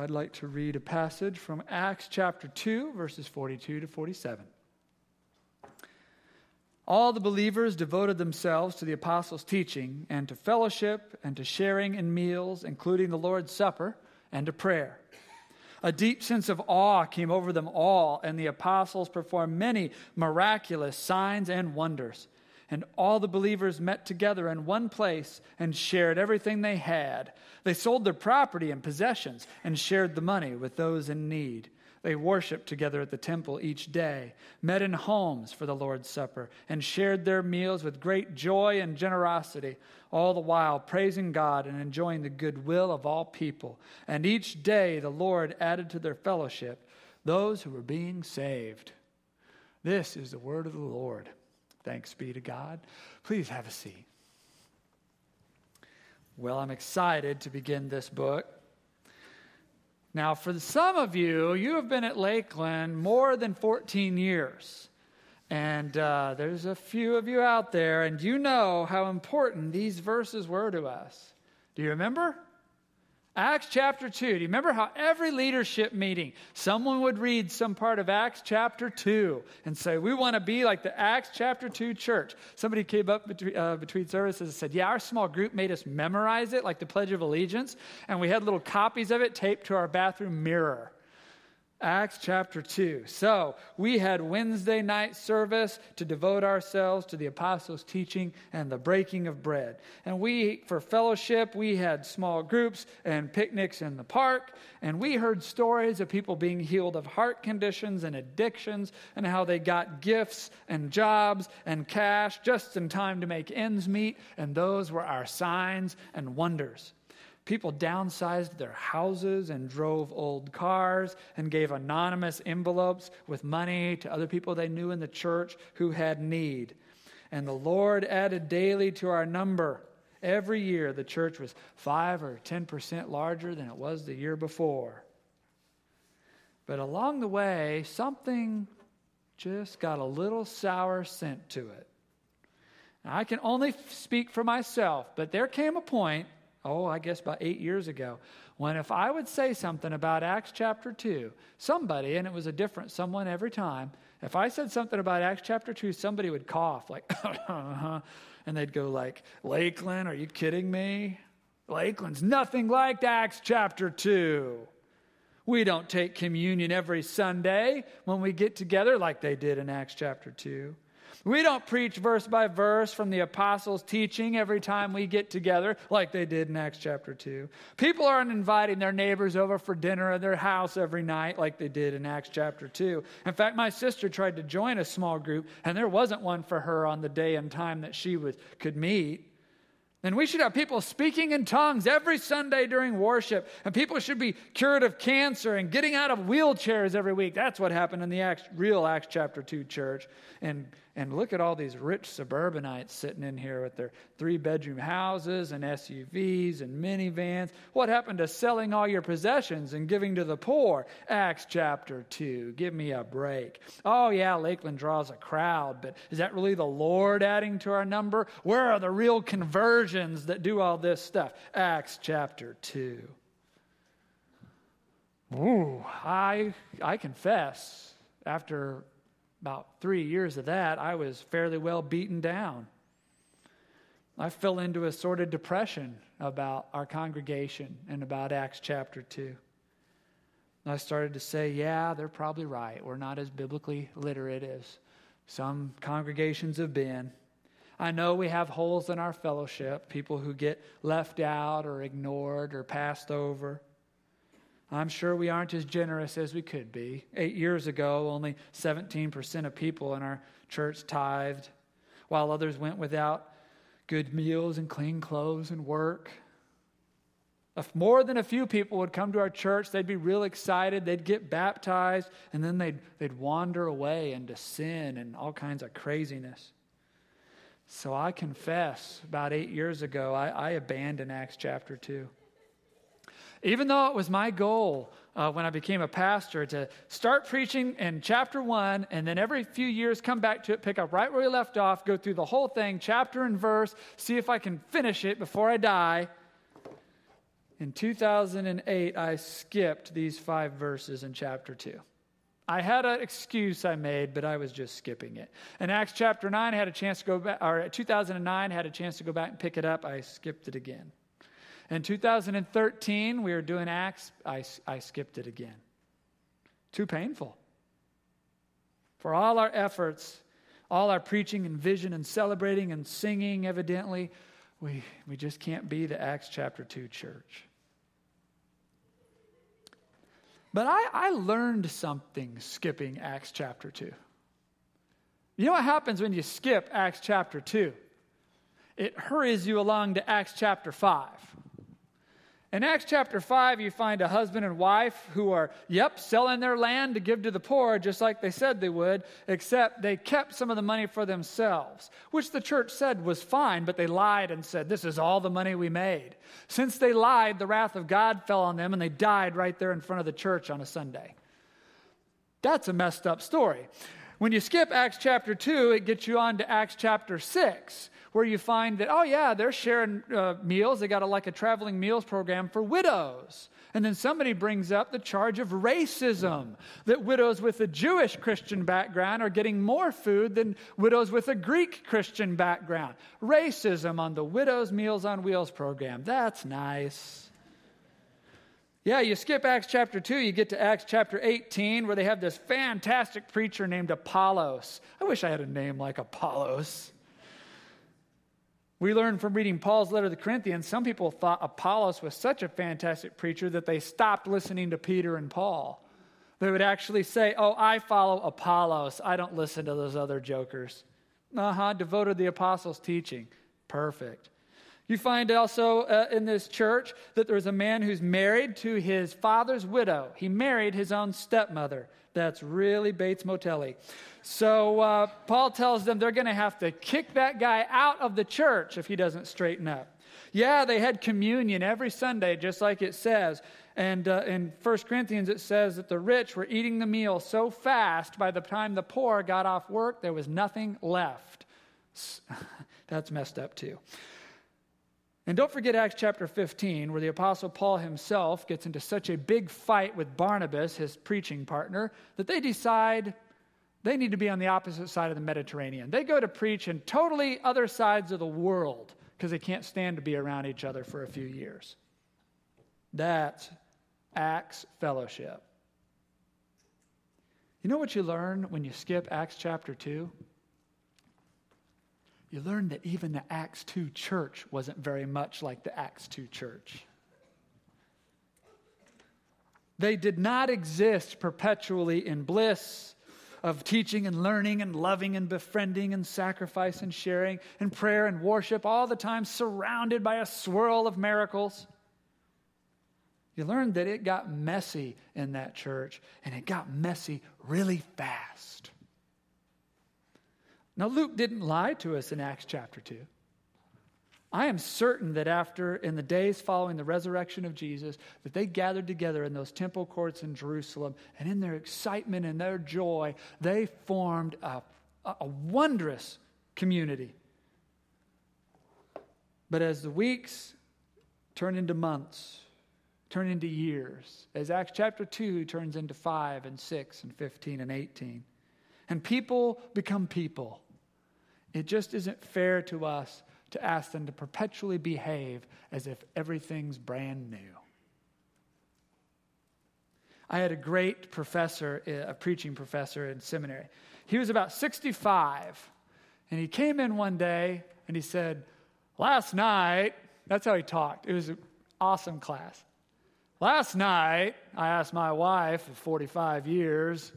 I'd like to read a passage from Acts chapter 2, verses 42 to 47. All the believers devoted themselves to the apostles' teaching and to fellowship and to sharing in meals, including the Lord's Supper, and to prayer. A deep sense of awe came over them all, and the apostles performed many miraculous signs and wonders. And all the believers met together in one place and shared everything they had. They sold their property and possessions and shared the money with those in need. They worshiped together at the temple each day, met in homes for the Lord's Supper, and shared their meals with great joy and generosity, all the while praising God and enjoying the goodwill of all people. And each day the Lord added to their fellowship those who were being saved. This is the word of the Lord. Thanks be to God. Please have a seat. Well, I'm excited to begin this book. Now, for some of you, you have been at Lakeland more than 14 years. And uh, there's a few of you out there, and you know how important these verses were to us. Do you remember? Acts chapter 2. Do you remember how every leadership meeting, someone would read some part of Acts chapter 2 and say, We want to be like the Acts chapter 2 church? Somebody came up between, uh, between services and said, Yeah, our small group made us memorize it like the Pledge of Allegiance, and we had little copies of it taped to our bathroom mirror. Acts chapter 2. So, we had Wednesday night service to devote ourselves to the apostles' teaching and the breaking of bread. And we, for fellowship, we had small groups and picnics in the park. And we heard stories of people being healed of heart conditions and addictions and how they got gifts and jobs and cash just in time to make ends meet. And those were our signs and wonders. People downsized their houses and drove old cars and gave anonymous envelopes with money to other people they knew in the church who had need. And the Lord added daily to our number. Every year, the church was 5 or 10% larger than it was the year before. But along the way, something just got a little sour scent to it. Now, I can only speak for myself, but there came a point oh, I guess about eight years ago, when if I would say something about Acts chapter 2, somebody, and it was a different someone every time, if I said something about Acts chapter 2, somebody would cough, like, uh-huh, and they'd go like, Lakeland, are you kidding me? Lakeland's nothing like Acts chapter 2. We don't take communion every Sunday when we get together like they did in Acts chapter 2. We don't preach verse by verse from the apostles' teaching every time we get together like they did in Acts chapter 2. People aren't inviting their neighbors over for dinner at their house every night like they did in Acts chapter 2. In fact, my sister tried to join a small group, and there wasn't one for her on the day and time that she would, could meet. And we should have people speaking in tongues every Sunday during worship. And people should be cured of cancer and getting out of wheelchairs every week. That's what happened in the Acts, real Acts chapter 2 church. And and look at all these rich suburbanites sitting in here with their three bedroom houses and SUVs and minivans. What happened to selling all your possessions and giving to the poor? Acts chapter 2. Give me a break. Oh, yeah, Lakeland draws a crowd, but is that really the Lord adding to our number? Where are the real conversions that do all this stuff? Acts chapter 2. Ooh, I, I confess, after about three years of that, I was fairly well beaten down. I fell into a sort of depression about our congregation and about Acts chapter 2. I started to say, yeah, they're probably right. We're not as biblically literate as some congregations have been. I know we have holes in our fellowship, people who get left out or ignored or passed over. I'm sure we aren't as generous as we could be. Eight years ago, only 17% of people in our church tithed, while others went without good meals and clean clothes and work. If more than a few people would come to our church, they'd be real excited, they'd get baptized, and then they'd, they'd wander away into sin and all kinds of craziness. So I confess, about eight years ago, I, I abandoned Acts chapter 2. Even though it was my goal uh, when I became a pastor to start preaching in chapter one and then every few years come back to it, pick up right where we left off, go through the whole thing, chapter and verse, see if I can finish it before I die. in 2008, I skipped these five verses in chapter 2. I had an excuse I made, but I was just skipping it. In Acts chapter 9, I had a chance to go back, or 2009, I had a chance to go back and pick it up. I skipped it again. In 2013, we were doing Acts. I, I skipped it again. Too painful. For all our efforts, all our preaching and vision and celebrating and singing, evidently, we, we just can't be the Acts chapter 2 church. But I, I learned something skipping Acts chapter 2. You know what happens when you skip Acts chapter 2? It hurries you along to Acts chapter 5. In Acts chapter 5, you find a husband and wife who are, yep, selling their land to give to the poor, just like they said they would, except they kept some of the money for themselves, which the church said was fine, but they lied and said, This is all the money we made. Since they lied, the wrath of God fell on them and they died right there in front of the church on a Sunday. That's a messed up story. When you skip Acts chapter 2, it gets you on to Acts chapter 6 where you find that, oh, yeah, they're sharing uh, meals. They got a, like a traveling meals program for widows. And then somebody brings up the charge of racism that widows with a Jewish Christian background are getting more food than widows with a Greek Christian background. Racism on the Widows Meals on Wheels program. That's nice. Yeah, you skip Acts chapter 2, you get to Acts chapter 18, where they have this fantastic preacher named Apollos. I wish I had a name like Apollos. We learn from reading Paul's letter to the Corinthians, some people thought Apollos was such a fantastic preacher that they stopped listening to Peter and Paul. They would actually say, Oh, I follow Apollos. I don't listen to those other jokers. Uh huh, devoted the apostles' teaching. Perfect. You find also uh, in this church that there was a man who's married to his father's widow. He married his own stepmother. That's really Bates Motelli. So uh, Paul tells them they're going to have to kick that guy out of the church if he doesn't straighten up. Yeah, they had communion every Sunday, just like it says. And uh, in 1 Corinthians, it says that the rich were eating the meal so fast, by the time the poor got off work, there was nothing left. That's messed up, too. And don't forget Acts chapter 15, where the Apostle Paul himself gets into such a big fight with Barnabas, his preaching partner, that they decide they need to be on the opposite side of the Mediterranean. They go to preach in totally other sides of the world because they can't stand to be around each other for a few years. That's Acts fellowship. You know what you learn when you skip Acts chapter 2? You learn that even the Acts 2 church wasn't very much like the Acts 2 church. They did not exist perpetually in bliss of teaching and learning and loving and befriending and sacrifice and sharing and prayer and worship, all the time surrounded by a swirl of miracles. You learned that it got messy in that church, and it got messy really fast. Now, Luke didn't lie to us in Acts chapter 2. I am certain that after, in the days following the resurrection of Jesus, that they gathered together in those temple courts in Jerusalem, and in their excitement and their joy, they formed a, a wondrous community. But as the weeks turn into months, turn into years, as Acts chapter 2 turns into 5 and 6 and 15 and 18, and people become people, it just isn't fair to us to ask them to perpetually behave as if everything's brand new. I had a great professor, eh, a preaching professor in seminary. He was about 65, and he came in one day and he said, Last night, that's how he talked. It was an awesome class. Last night, I asked my wife of 45 years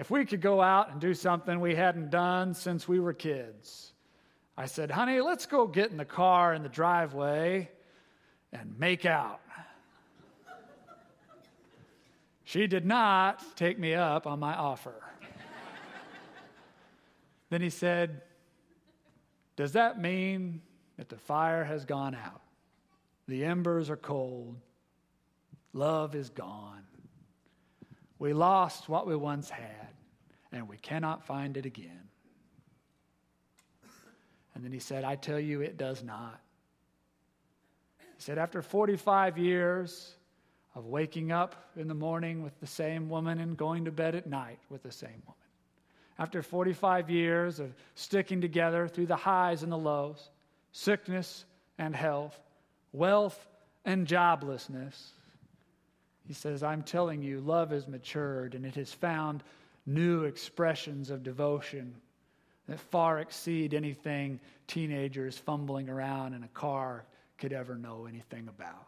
if we could go out and do something we hadn't done since we were kids. I said, honey, let's go get in the car in the driveway and make out. She did not take me up on my offer. then he said, Does that mean that the fire has gone out? The embers are cold. Love is gone. We lost what we once had, and we cannot find it again. And then he said, I tell you, it does not. He said, After 45 years of waking up in the morning with the same woman and going to bed at night with the same woman, after 45 years of sticking together through the highs and the lows, sickness and health, wealth and joblessness, he says, I'm telling you, love has matured and it has found new expressions of devotion that far exceed anything teenagers fumbling around in a car could ever know anything about.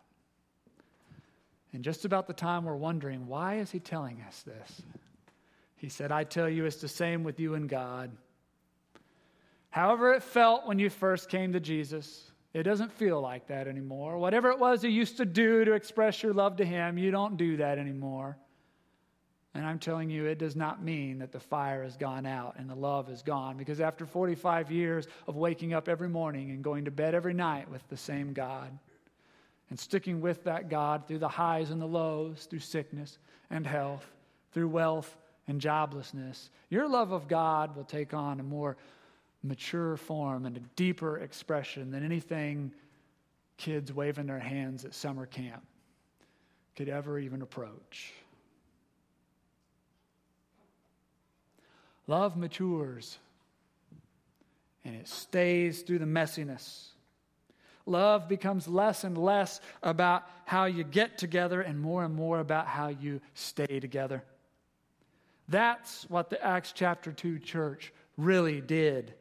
And just about the time we're wondering, why is he telling us this? He said, I tell you, it's the same with you and God. However, it felt when you first came to Jesus, it doesn't feel like that anymore. Whatever it was you used to do to express your love to Him, you don't do that anymore. And I'm telling you, it does not mean that the fire has gone out and the love is gone. Because after 45 years of waking up every morning and going to bed every night with the same God, and sticking with that God through the highs and the lows, through sickness and health, through wealth and joblessness, your love of God will take on a more mature form and a deeper expression than anything kids waving their hands at summer camp could ever even approach. Love matures and it stays through the messiness. Love becomes less and less about how you get together and more and more about how you stay together. That's what the Acts chapter 2 church really did.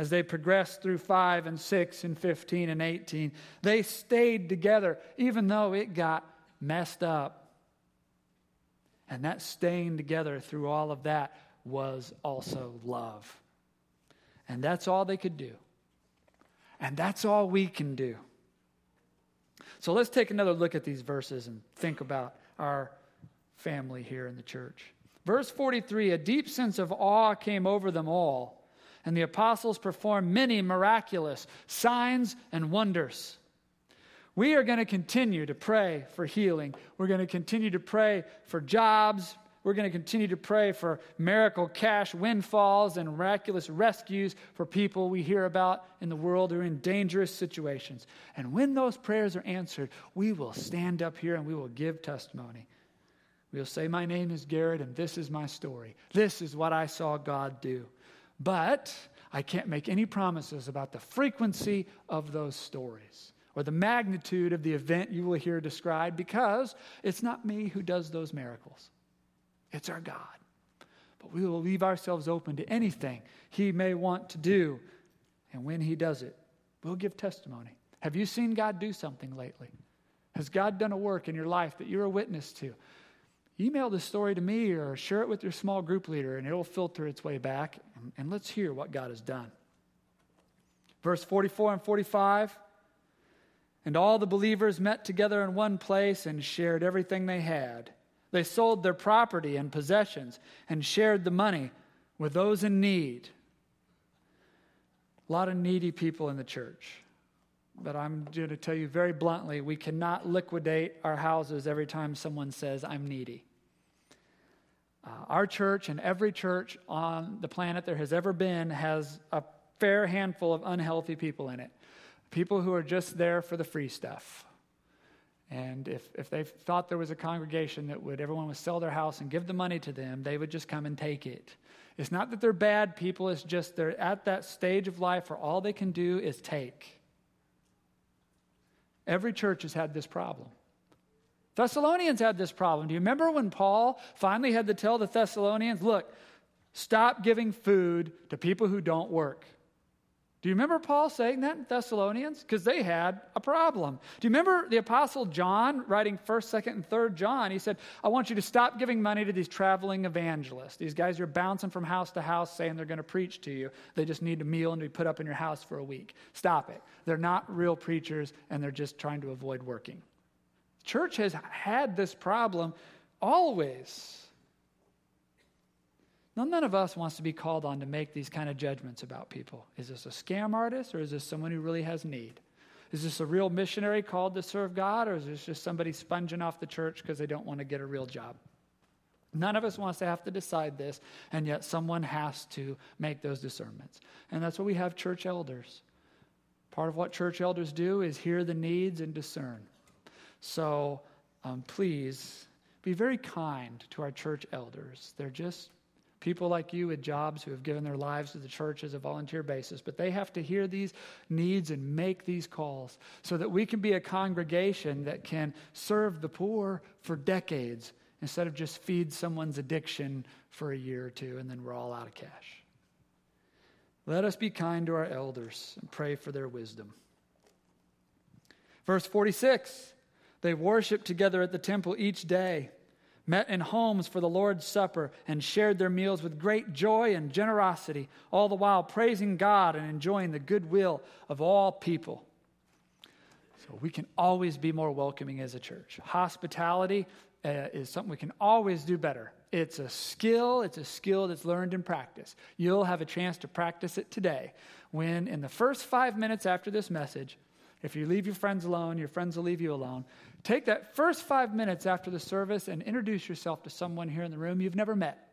As they progressed through 5 and 6 and 15 and 18, they stayed together even though it got messed up. And that staying together through all of that was also love. And that's all they could do. And that's all we can do. So let's take another look at these verses and think about our family here in the church. Verse 43 A deep sense of awe came over them all, and the apostles performed many miraculous signs and wonders. We are going to continue to pray for healing. We're going to continue to pray for jobs, we're going to continue to pray for miracle cash windfalls and miraculous rescues for people we hear about in the world who are in dangerous situations. And when those prayers are answered, we will stand up here and we will give testimony. We'll say, My name is Garrett, and this is my story. This is what I saw God do. But I can't make any promises about the frequency of those stories or the magnitude of the event you will hear described because it's not me who does those miracles. It's our God. But we will leave ourselves open to anything He may want to do. And when He does it, we'll give testimony. Have you seen God do something lately? Has God done a work in your life that you're a witness to? Email the story to me or share it with your small group leader, and it'll filter its way back. And, and let's hear what God has done. Verse 44 and 45. And all the believers met together in one place and shared everything they had. They sold their property and possessions and shared the money with those in need. A lot of needy people in the church. But I'm going to tell you very bluntly we cannot liquidate our houses every time someone says, I'm needy. Uh, our church and every church on the planet there has ever been has a fair handful of unhealthy people in it. People who are just there for the free stuff. And if, if they thought there was a congregation that would, everyone would sell their house and give the money to them, they would just come and take it. It's not that they're bad people, it's just they're at that stage of life where all they can do is take. Every church has had this problem. Thessalonians had this problem. Do you remember when Paul finally had to tell the Thessalonians, look, stop giving food to people who don't work? Do you remember Paul saying that in Thessalonians? Because they had a problem. Do you remember the Apostle John writing 1st, 2nd, and 3rd John? He said, I want you to stop giving money to these traveling evangelists. These guys are bouncing from house to house saying they're going to preach to you. They just need a meal and to be put up in your house for a week. Stop it. They're not real preachers and they're just trying to avoid working. Church has had this problem always. Now, none of us wants to be called on to make these kind of judgments about people. Is this a scam artist or is this someone who really has need? Is this a real missionary called to serve God or is this just somebody sponging off the church because they don't want to get a real job? None of us wants to have to decide this, and yet someone has to make those discernments. And that's why we have church elders. Part of what church elders do is hear the needs and discern. So um, please be very kind to our church elders. They're just people like you with jobs who have given their lives to the church as a volunteer basis, but they have to hear these needs and make these calls so that we can be a congregation that can serve the poor for decades instead of just feed someone's addiction for a year or two and then we're all out of cash. Let us be kind to our elders and pray for their wisdom. Verse 46 They worshiped together at the temple each day, met in homes for the Lord's Supper, and shared their meals with great joy and generosity, all the while praising God and enjoying the goodwill of all people. So we can always be more welcoming as a church. Hospitality uh, is something we can always do better. It's a skill, it's a skill that's learned in practice. You'll have a chance to practice it today when, in the first five minutes after this message, if you leave your friends alone, your friends will leave you alone. Take that first five minutes after the service and introduce yourself to someone here in the room you've never met.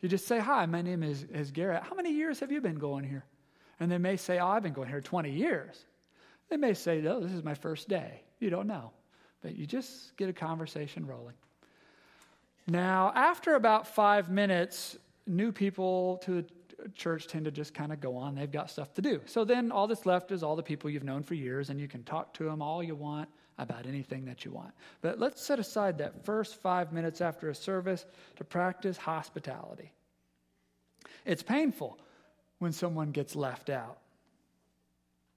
You just say, Hi, my name is, is Garrett. How many years have you been going here? And they may say, Oh, I've been going here 20 years. They may say, No, this is my first day. You don't know. But you just get a conversation rolling. Now, after about five minutes, new people to church tend to just kind of go on. They've got stuff to do. So then all that's left is all the people you've known for years, and you can talk to them all you want about anything that you want. But let's set aside that first five minutes after a service to practice hospitality. It's painful when someone gets left out.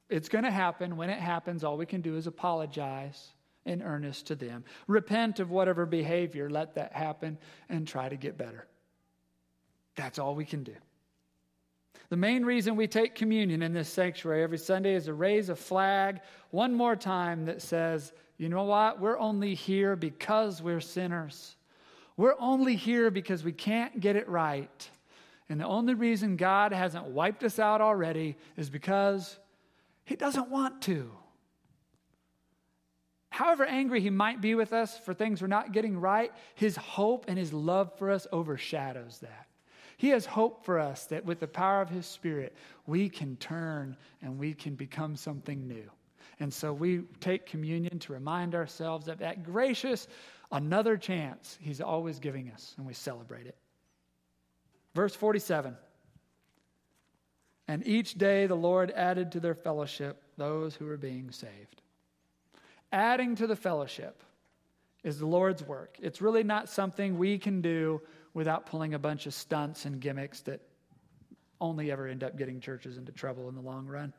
It's going to happen. When it happens, all we can do is apologize in earnest to them. Repent of whatever behavior, let that happen, and try to get better. That's all we can do. The main reason we take communion in this sanctuary every Sunday is to raise a flag one more time that says, you know what? We're only here because we're sinners. We're only here because we can't get it right. And the only reason God hasn't wiped us out already is because He doesn't want to however angry he might be with us for things we're not getting right, his hope and his love for us overshadows that. He has hope for us that with the power of his spirit, we can turn and we can become something new. And so we take communion to remind ourselves of that gracious another chance he's always giving us, and we celebrate it. Verse 47 And each day the Lord added to their fellowship those who were being saved adding to the fellowship is the Lord's work. It's really not something we can do without pulling a bunch of stunts and gimmicks that only ever end up getting churches into trouble in the long run.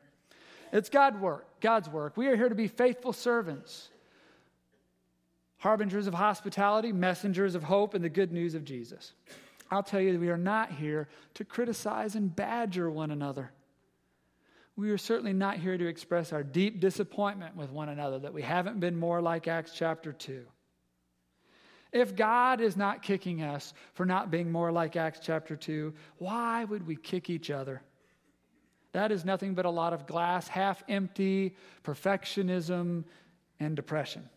It's God's work, God's work. We are here to be faithful servants, harbingers of hospitality, messengers of hope and the good news of Jesus. I'll tell you, we are not here to criticize and badger one another we are certainly not here to express our deep disappointment with one another that we haven't been more like Acts chapter 2. If God is not kicking us for not being more like Acts chapter 2, why would we kick each other? That is nothing but a lot of glass half empty, perfectionism, and depression.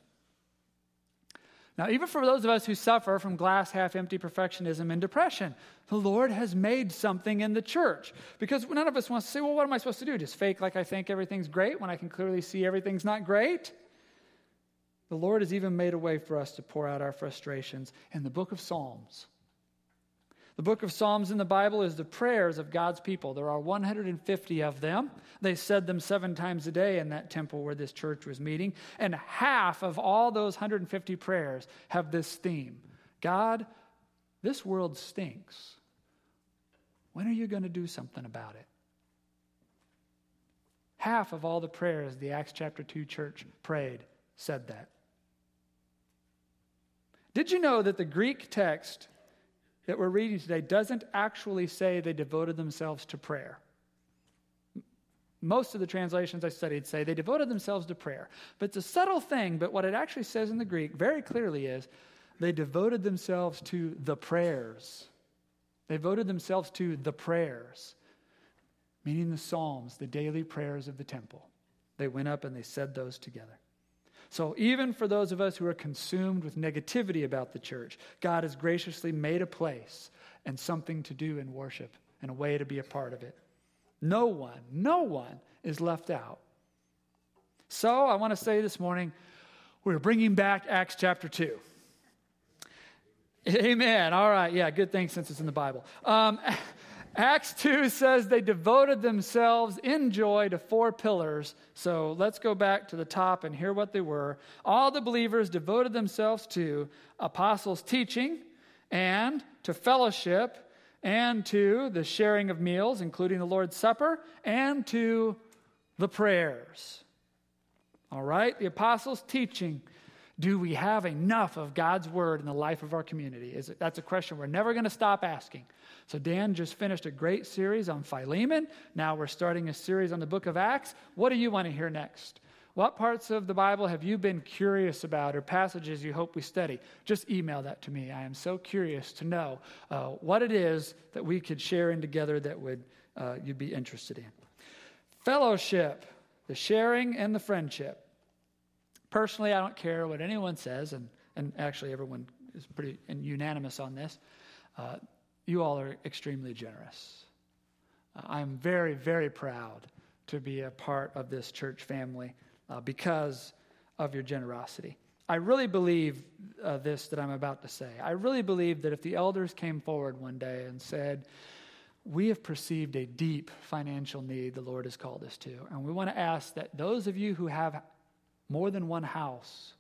Now, even for those of us who suffer from glass half empty perfectionism and depression, the Lord has made something in the church. Because none of us wants to say, well, what am I supposed to do? Just fake like I think everything's great when I can clearly see everything's not great? The Lord has even made a way for us to pour out our frustrations in the book of Psalms. The book of Psalms in the Bible is the prayers of God's people. There are 150 of them. They said them seven times a day in that temple where this church was meeting. And half of all those 150 prayers have this theme God, this world stinks. When are you going to do something about it? Half of all the prayers the Acts chapter 2 church prayed said that. Did you know that the Greek text that we're reading today doesn't actually say they devoted themselves to prayer. Most of the translations I studied say they devoted themselves to prayer. But it's a subtle thing, but what it actually says in the Greek very clearly is they devoted themselves to the prayers. They devoted themselves to the prayers, meaning the Psalms, the daily prayers of the temple. They went up and they said those together. So, even for those of us who are consumed with negativity about the church, God has graciously made a place and something to do in worship and a way to be a part of it. No one, no one is left out. So I want to say this morning, we're bringing back Acts chapter 2. Amen. All right. Yeah, good thing since it's in the Bible. Um, Acts 2 says they devoted themselves in joy to four pillars. So let's go back to the top and hear what they were. All the believers devoted themselves to apostles' teaching and to fellowship and to the sharing of meals, including the Lord's Supper, and to the prayers. All right, the apostles' teaching. Do we have enough of God's word in the life of our community? Is it, that's a question we're never going to stop asking. So, Dan just finished a great series on Philemon. Now we're starting a series on the book of Acts. What do you want to hear next? What parts of the Bible have you been curious about or passages you hope we study? Just email that to me. I am so curious to know uh, what it is that we could share in together that would uh, you'd be interested in. Fellowship, the sharing and the friendship. Personally, I don't care what anyone says, and, and actually everyone is pretty unanimous on this. Uh, you all are extremely generous. Uh, I'm very, very proud to be a part of this church family uh, because of your generosity. I really believe uh, this that I'm about to say. I really believe that if the elders came forward one day and said, we have perceived a deep financial need the Lord has called us to. And we want to ask that those of you who have more than one house,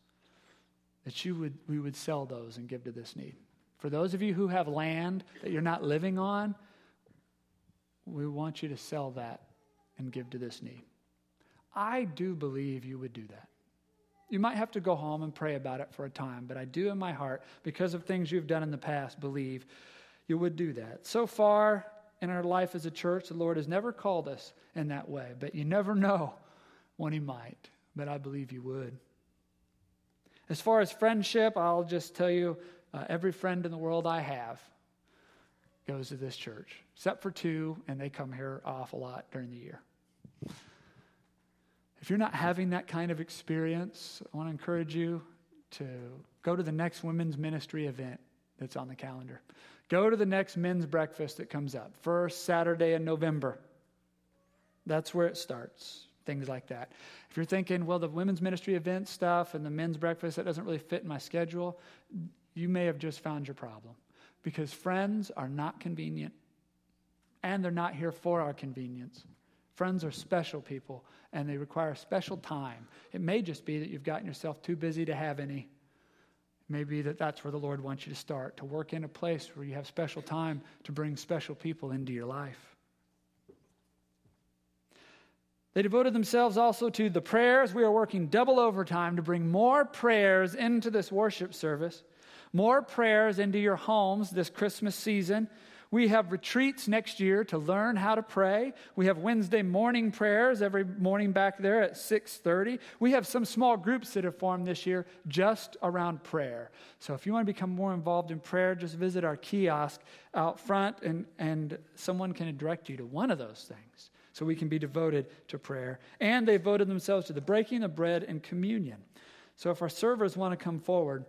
that you would, we would sell those and give to this need. For those of you who have land that you're not living on, we want you to sell that and give to this need. I do believe you would do that. You might have to go home and pray about it for a time, but I do in my heart, because of things you've done in the past, believe you would do that. So far in our life as a church, the Lord has never called us in that way, but you never know when He might but I believe you would. As far as friendship, I'll just tell you uh, every friend in the world I have goes to this church, except for two, and they come here awful lot during the year. If you're not having that kind of experience, I want to encourage you to go to the next women's ministry event that's on the calendar. Go to the next men's breakfast that comes up, first Saturday in November. That's where it starts things like that. If you're thinking, well, the women's ministry event stuff and the men's breakfast, that doesn't really fit in my schedule, you may have just found your problem. Because friends are not convenient, and they're not here for our convenience. Friends are special people, and they require special time. It may just be that you've gotten yourself too busy to have any. Maybe that that's where the Lord wants you to start, to work in a place where you have special time to bring special people into your life. They devoted themselves also to the prayers. We are working double overtime to bring more prayers into this worship service, more prayers into your homes this Christmas season. We have retreats next year to learn how to pray. We have Wednesday morning prayers every morning back there at 6:30. We have some small groups that have formed this year just around prayer. So if you want to become more involved in prayer, just visit our kiosk out front and, and someone can direct you to one of those things so we can be devoted to prayer. And they devoted themselves to the breaking of bread and communion. So if our servers want to come forward,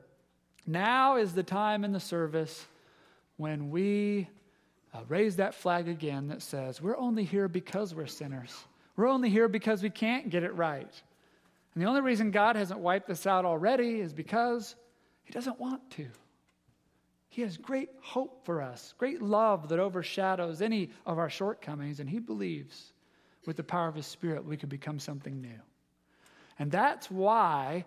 now is the time in the service when we uh, raise that flag again that says, We're only here because we're sinners. We're only here because we can't get it right. And the only reason God hasn't wiped us out already is because He doesn't want to. He has great hope for us, great love that overshadows any of our shortcomings, and He believes with the power of His Spirit, we could become something new. And that's why,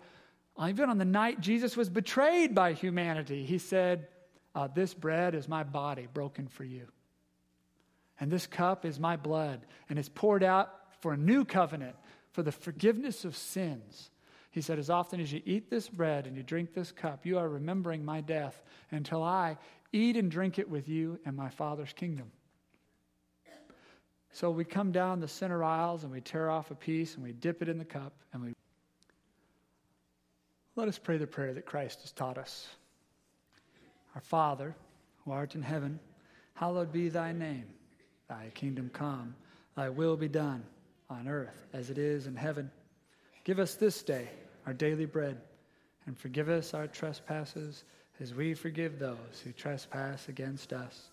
even on the night Jesus was betrayed by humanity, He said, uh, This bread is my body broken for you. And this cup is my blood, and it's poured out for a new covenant, for the forgiveness of sins. He said, As often as you eat this bread and you drink this cup, you are remembering my death until I eat and drink it with you in my Father's kingdom. So we come down the center aisles and we tear off a piece and we dip it in the cup and we. Let us pray the prayer that Christ has taught us. Our Father, who art in heaven, hallowed be thy name. Thy kingdom come, thy will be done on earth as it is in heaven. Give us this day our daily bread and forgive us our trespasses as we forgive those who trespass against us.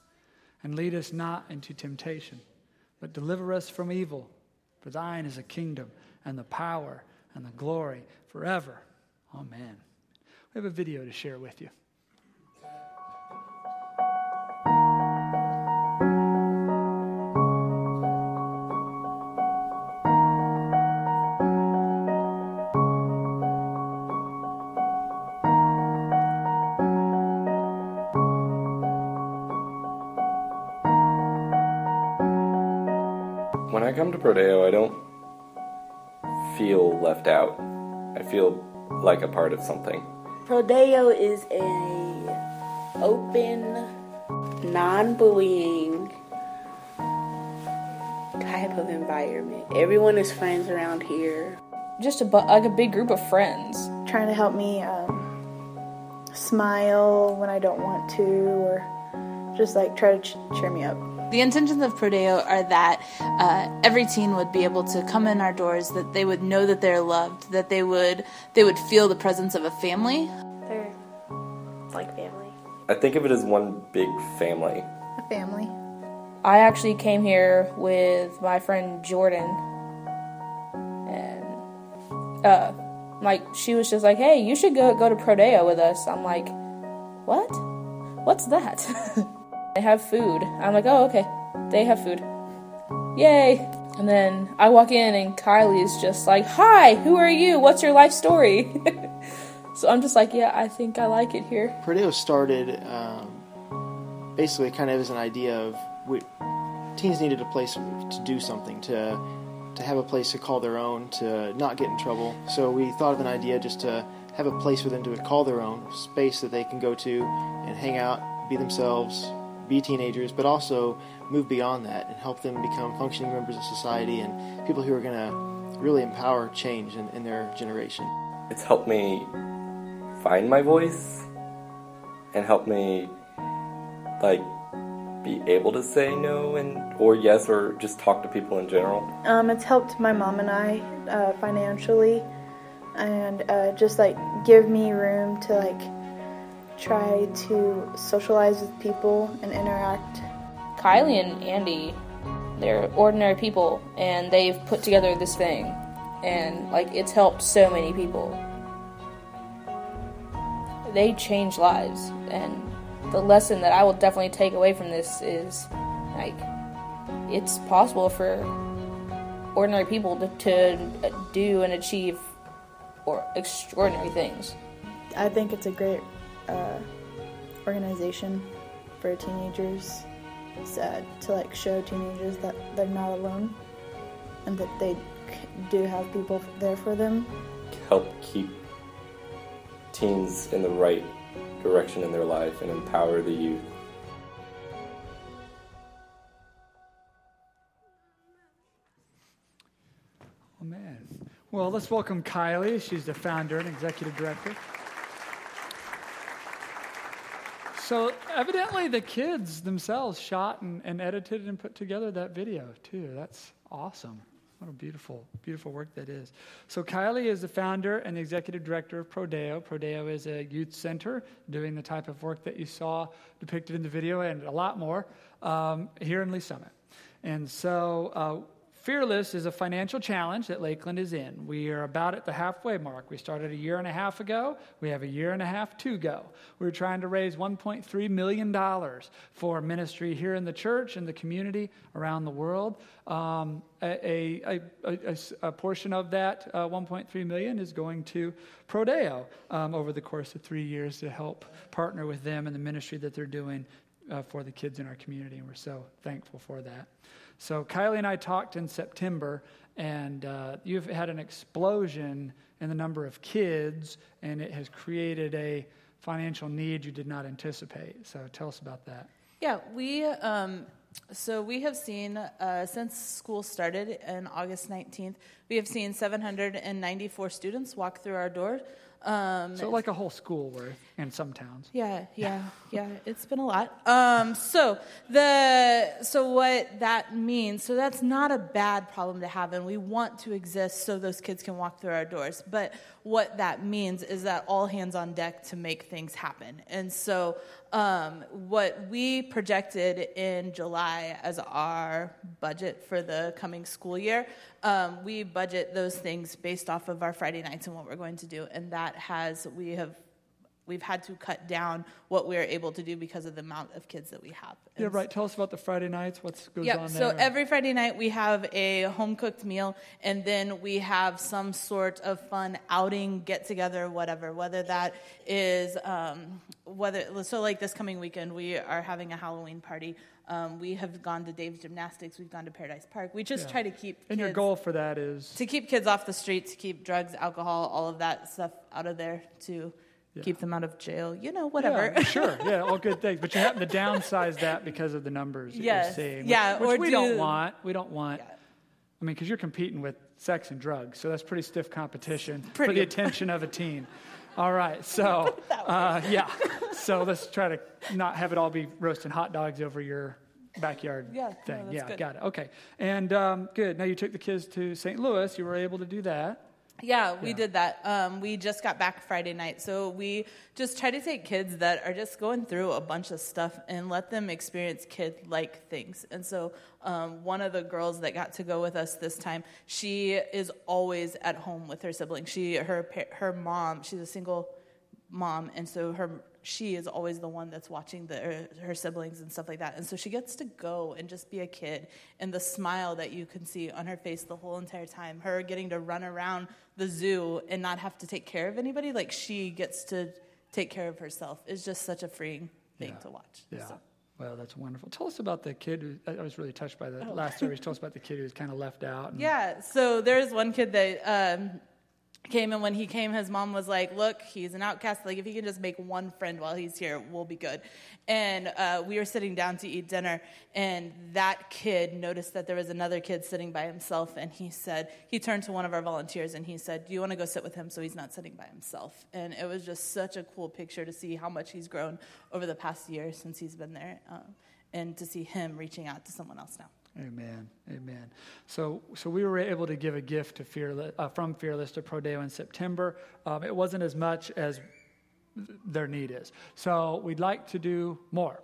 And lead us not into temptation but deliver us from evil. For thine is the kingdom and the power and the glory forever. Amen. We have a video to share with you. When I Prodeo, I don't feel left out. I feel like a part of something. Prodeo is a open, non-bullying type of environment. Everyone is friends around here. just a bu- like a big group of friends. trying to help me um, smile when I don't want to, or just like try to ch- cheer me up. The intentions of Prodeo are that uh, every teen would be able to come in our doors, that they would know that they're loved, that they would they would feel the presence of a family. They're like family. I think of it as one big family. A family. I actually came here with my friend Jordan, and uh, like she was just like, "Hey, you should go go to Prodeo with us." I'm like, "What? What's that?" they have food. I'm like, "Oh, okay." They have food. Yay! And then I walk in, and Kylie's just like, "Hi, who are you? What's your life story?" so I'm just like, "Yeah, I think I like it here." Prodeo started um, basically kind of as an idea of we, teens needed a place to do something, to to have a place to call their own, to not get in trouble. So we thought of an idea just to have a place for them to call their own, space that they can go to and hang out, be themselves, be teenagers, but also move beyond that and help them become functioning members of society and people who are going to really empower change in, in their generation. It's helped me find my voice and help me like be able to say no and or yes or just talk to people in general. Um, it's helped my mom and I uh, financially, and uh, just like give me room to like try to socialize with people and interact. Kylie and Andy, they're ordinary people, and they've put together this thing, and like it's helped so many people. They change lives, and the lesson that I will definitely take away from this is like it's possible for ordinary people to, to uh, do and achieve or extraordinary things. I think it's a great uh, organization for teenagers uh, to like show teenagers that they're not alone and that they do have people there for them. Help keep teens in the right direction in their life and empower the youth. Oh, man. Well, let's welcome Kylie. She's the founder and executive director. So, evidently, the kids themselves shot and, and edited and put together that video, too. That's awesome. What a beautiful, beautiful work that is. So, Kylie is the founder and the executive director of Prodeo. Prodeo is a youth center doing the type of work that you saw depicted in the video and a lot more um, here in Lee Summit. And so, uh, Fearless is a financial challenge that Lakeland is in. We are about at the halfway mark. We started a year and a half ago. We have a year and a half to go. We're trying to raise $1.3 million for ministry here in the church and the community around the world. Um, a, a, a, a, portion of that uh, 1.3 million is going to Prodeo um, over the course of three years to help partner with them in the ministry that they're doing uh, for the kids in our community. And we're so thankful for that. So Kylie and I talked in September, and uh, you've had an explosion in the number of kids, and it has created a financial need you did not anticipate. So tell us about that. Yeah, we um, so we have seen uh, since school started in August 19th, we have seen 794 students walk through our door. Um, so like a whole school worth in some towns. Yeah, yeah, yeah. It's been a lot. Um, so the so what that means. So that's not a bad problem to have, and we want to exist so those kids can walk through our doors. But what that means is that all hands on deck to make things happen. And so um, what we projected in July as our budget for the coming school year um, we budget those things based off of our Friday nights and what we're going to do, and that has we have we've had to cut down what we're able to do because of the amount of kids that we have. Yeah, right. Tell us about the Friday nights. What's goes Yep. on there? Yeah, so every Friday night we have a home cooked meal, and then we have some sort of fun outing, get together, whatever. Whether that is um, whether so like this coming weekend we are having a Halloween party. Um, we have gone to Dave's Gymnastics. We've gone to Paradise Park. We just Yeah. try to keep and your goal for that is to keep kids off the streets, keep drugs, alcohol, all of that stuff out of there to Yeah. keep them out of jail. You know, whatever. Yeah, sure. Yeah, all good things. But you happen to downsize that because of the numbers Yes. you're seeing. Yeah, Which, which or we do- don't want. We don't want. Yeah. I mean, because you're competing with sex and drugs, so that's pretty stiff competition for the attention of a teen. All right, so uh, yeah, so let's try to not have it all be roasting hot dogs over your backyard Yeah, no, thing. that's yeah, good. got it. Okay, and um, good. Now you took the kids to St. Louis. You were able to do that. Yeah, we Yeah. did that. Um, we just got back Friday night, so we just try to take kids that are just going through a bunch of stuff and let them experience kid-like things. And so, um, one of the girls that got to go with us this time, she is always at home with her siblings. She, her, her mom, she's a single mom, and so her she is always the one that's watching the, her, her siblings and stuff like that. And so she gets to go and just be a kid, and the smile that you can see on her face the whole entire time, her getting to run around the zoo and not have to take care of anybody, like she gets to take care of herself, is just such a freeing thing Yeah. to watch. Yeah. So- Well, that's wonderful. Tell us about the kid. Who, I was really touched by the last story. Tell us about the kid who was kind of left out. and- Yeah, so there's one kid that um, came, and when he came, his mom was like, Look, he's an outcast. Like, if he can just make one friend while he's here, we'll be good. And uh, we were sitting down to eat dinner, and that kid noticed that there was another kid sitting by himself, and he said, He turned to one of our volunteers and he said, Do you want to go sit with him so he's not sitting by himself? And it was just such a cool picture to see how much he's grown over the past year since he's been there, um, and to see him reaching out to someone else now. Amen. Amen. So, so we were able to give a gift to Fearless, uh, from Fearless to Prodeo in September. Um, it wasn't as much as their need is. So we'd like to do more.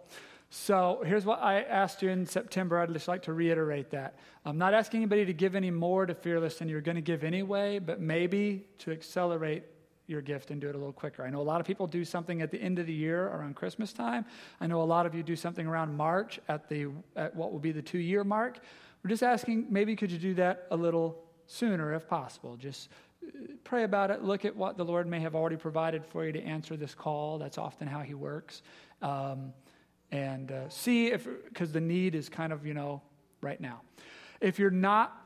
So here's what I asked you in September. I'd just like to reiterate that. I'm not asking anybody to give any more to Fearless than you're going to give anyway, but maybe to accelerate your gift and do it a little quicker. I know a lot of people do something at the end of the year around Christmas time. I know a lot of you do something around March at the at what will be the 2-year mark. We're just asking maybe could you do that a little sooner if possible. Just uh, pray about it. Look at what the Lord may have already provided for you to answer this call. That's often how He works. Um, and uh, see if, because the need is kind of, you know, right now. If you're not,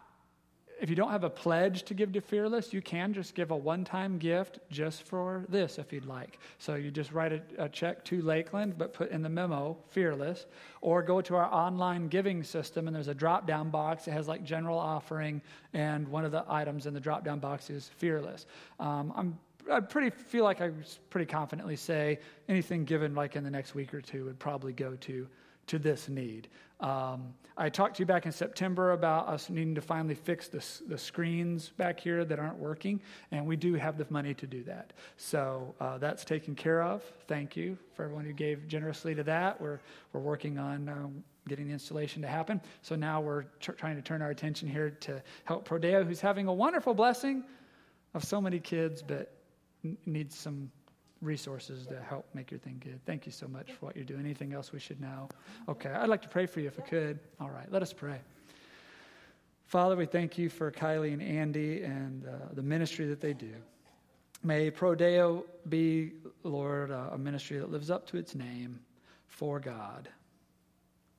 if you don't have a pledge to give to Fearless, you can just give a one time gift just for this if you'd like. So you just write a, a check to Lakeland, but put in the memo Fearless, or go to our online giving system and there's a drop down box that has like general offering, and one of the items in the drop down box is Fearless. Um, I'm I pretty feel like I pretty confidently say anything given like in the next week or two would probably go to to this need. Um, I talked to you back in September about us needing to finally fix the, the screens back here that aren't working, and we do have the money to do that. So uh, that's taken care of. Thank you for everyone who gave generously to that. We're, we're working on um, getting the installation to happen. So now we're tr- trying to turn our attention here to help Prodeo, who's having a wonderful blessing of so many kids, but n- needs some resources to help make your thing good. Thank you so much for what you're doing. Anything else we should know? Okay, I'd like to pray for you if I could. All right, let us pray. Father, we thank you for Kylie and Andy and uh, the ministry that they do. May Prodeo be, Lord, uh, a ministry that lives up to its name for God.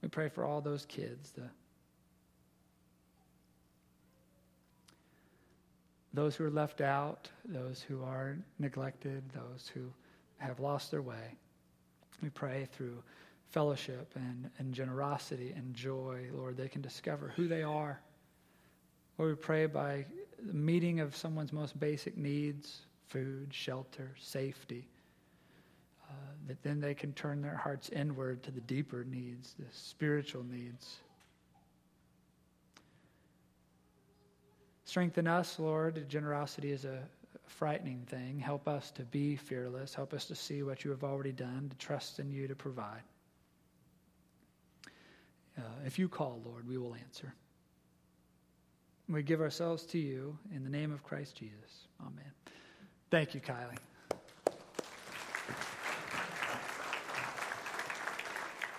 We pray for all those kids, the those who are left out, those who are neglected, those who have lost their way. We pray through fellowship and, and generosity and joy, Lord, they can discover who they are. Lord, we pray by the meeting of someone's most basic needs food, shelter, safety. Uh, that then they can turn their hearts inward to the deeper needs, the spiritual needs. Strengthen us, Lord. Generosity is a frightening thing. Help us to be fearless. Help us to see what you have already done, to trust in you to provide. Uh, if you call, Lord, we will answer. We give ourselves to you in the name of Christ Jesus. Amen. Thank you, Kylie.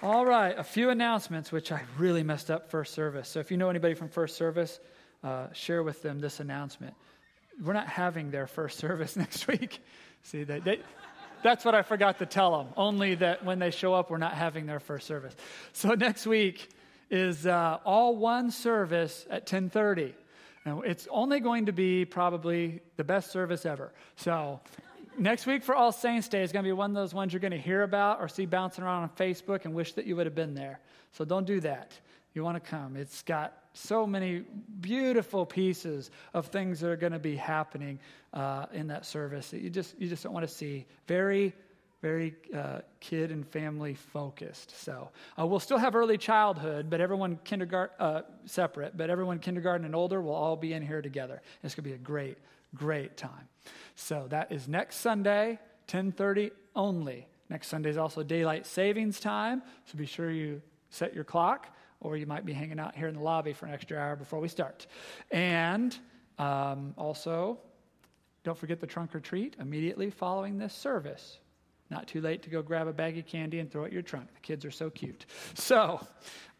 All right, a few announcements, which I really messed up first service. So if you know anybody from first service, uh, share with them this announcement. We're not having their first service next week. See, they, they, that's what I forgot to tell them. Only that when they show up, we're not having their first service. So next week is uh, all one service at 10:30. Now, it's only going to be probably the best service ever. So next week for All Saints Day is going to be one of those ones you're going to hear about or see bouncing around on Facebook and wish that you would have been there. So don't do that. You want to come. It's got so many beautiful pieces of things that are going to be happening uh, in that service that you just you just don't want to see. Very very uh, kid and family focused. So uh, we'll still have early childhood, but everyone kindergarten uh, separate. But everyone kindergarten and older will all be in here together. It's going to be a great, great time. So that is next Sunday, 10:30 only. Next Sunday is also daylight savings time, so be sure you set your clock, or you might be hanging out here in the lobby for an extra hour before we start. And um, also, don't forget the trunk or treat immediately following this service. Not too late to go grab a bag of candy and throw it in your trunk. The kids are so cute. So,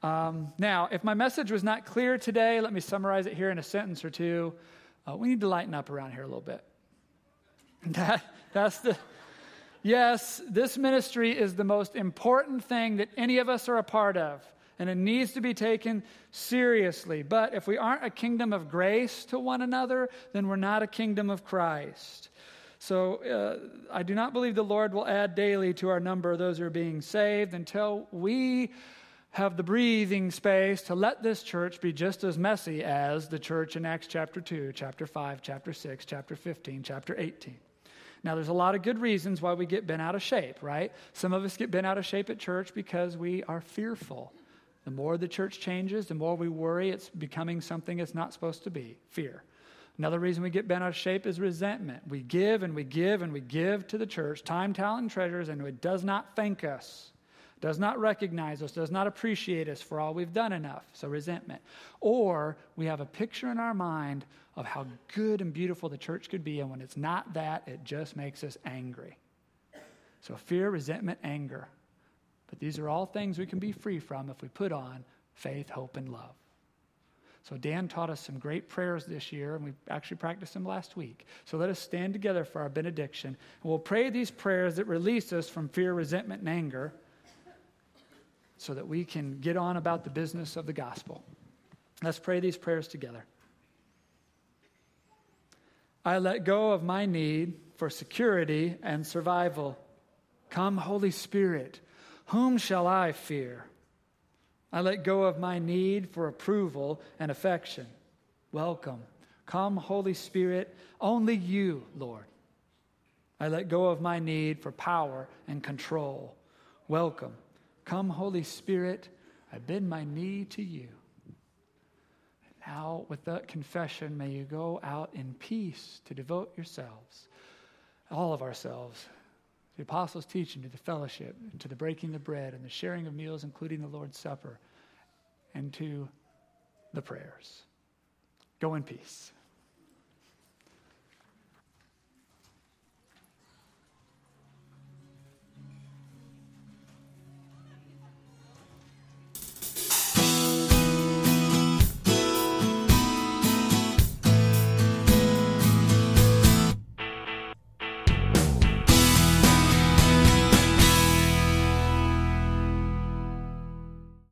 um, now, if my message was not clear today, let me summarize it here in a sentence or two. Uh, we need to lighten up around here a little bit. That, that's the. Yes, this ministry is the most important thing that any of us are a part of, and it needs to be taken seriously. But if we aren't a kingdom of grace to one another, then we're not a kingdom of Christ. So uh, I do not believe the Lord will add daily to our number those who are being saved until we have the breathing space to let this church be just as messy as the church in Acts chapter 2, chapter 5, chapter 6, chapter 15, chapter 18. Now, there's a lot of good reasons why we get bent out of shape, right? Some of us get bent out of shape at church because we are fearful. The more the church changes, the more we worry it's becoming something it's not supposed to be fear. Another reason we get bent out of shape is resentment. We give and we give and we give to the church time, talent, and treasures, and it does not thank us, does not recognize us, does not appreciate us for all we've done enough. So, resentment. Or we have a picture in our mind of how good and beautiful the church could be, and when it's not that, it just makes us angry. So, fear, resentment, anger. But these are all things we can be free from if we put on faith, hope, and love. So, Dan taught us some great prayers this year, and we actually practiced them last week. So, let us stand together for our benediction. And we'll pray these prayers that release us from fear, resentment, and anger so that we can get on about the business of the gospel. Let's pray these prayers together. I let go of my need for security and survival. Come, Holy Spirit, whom shall I fear? I let go of my need for approval and affection. Welcome. Come, Holy Spirit, only you, Lord. I let go of my need for power and control. Welcome. Come, Holy Spirit, I bend my knee to you. Now, with that confession, may you go out in peace to devote yourselves, all of ourselves, the apostles' teaching, to the fellowship, to the breaking of bread, and the sharing of meals, including the Lord's Supper, and to the prayers. Go in peace.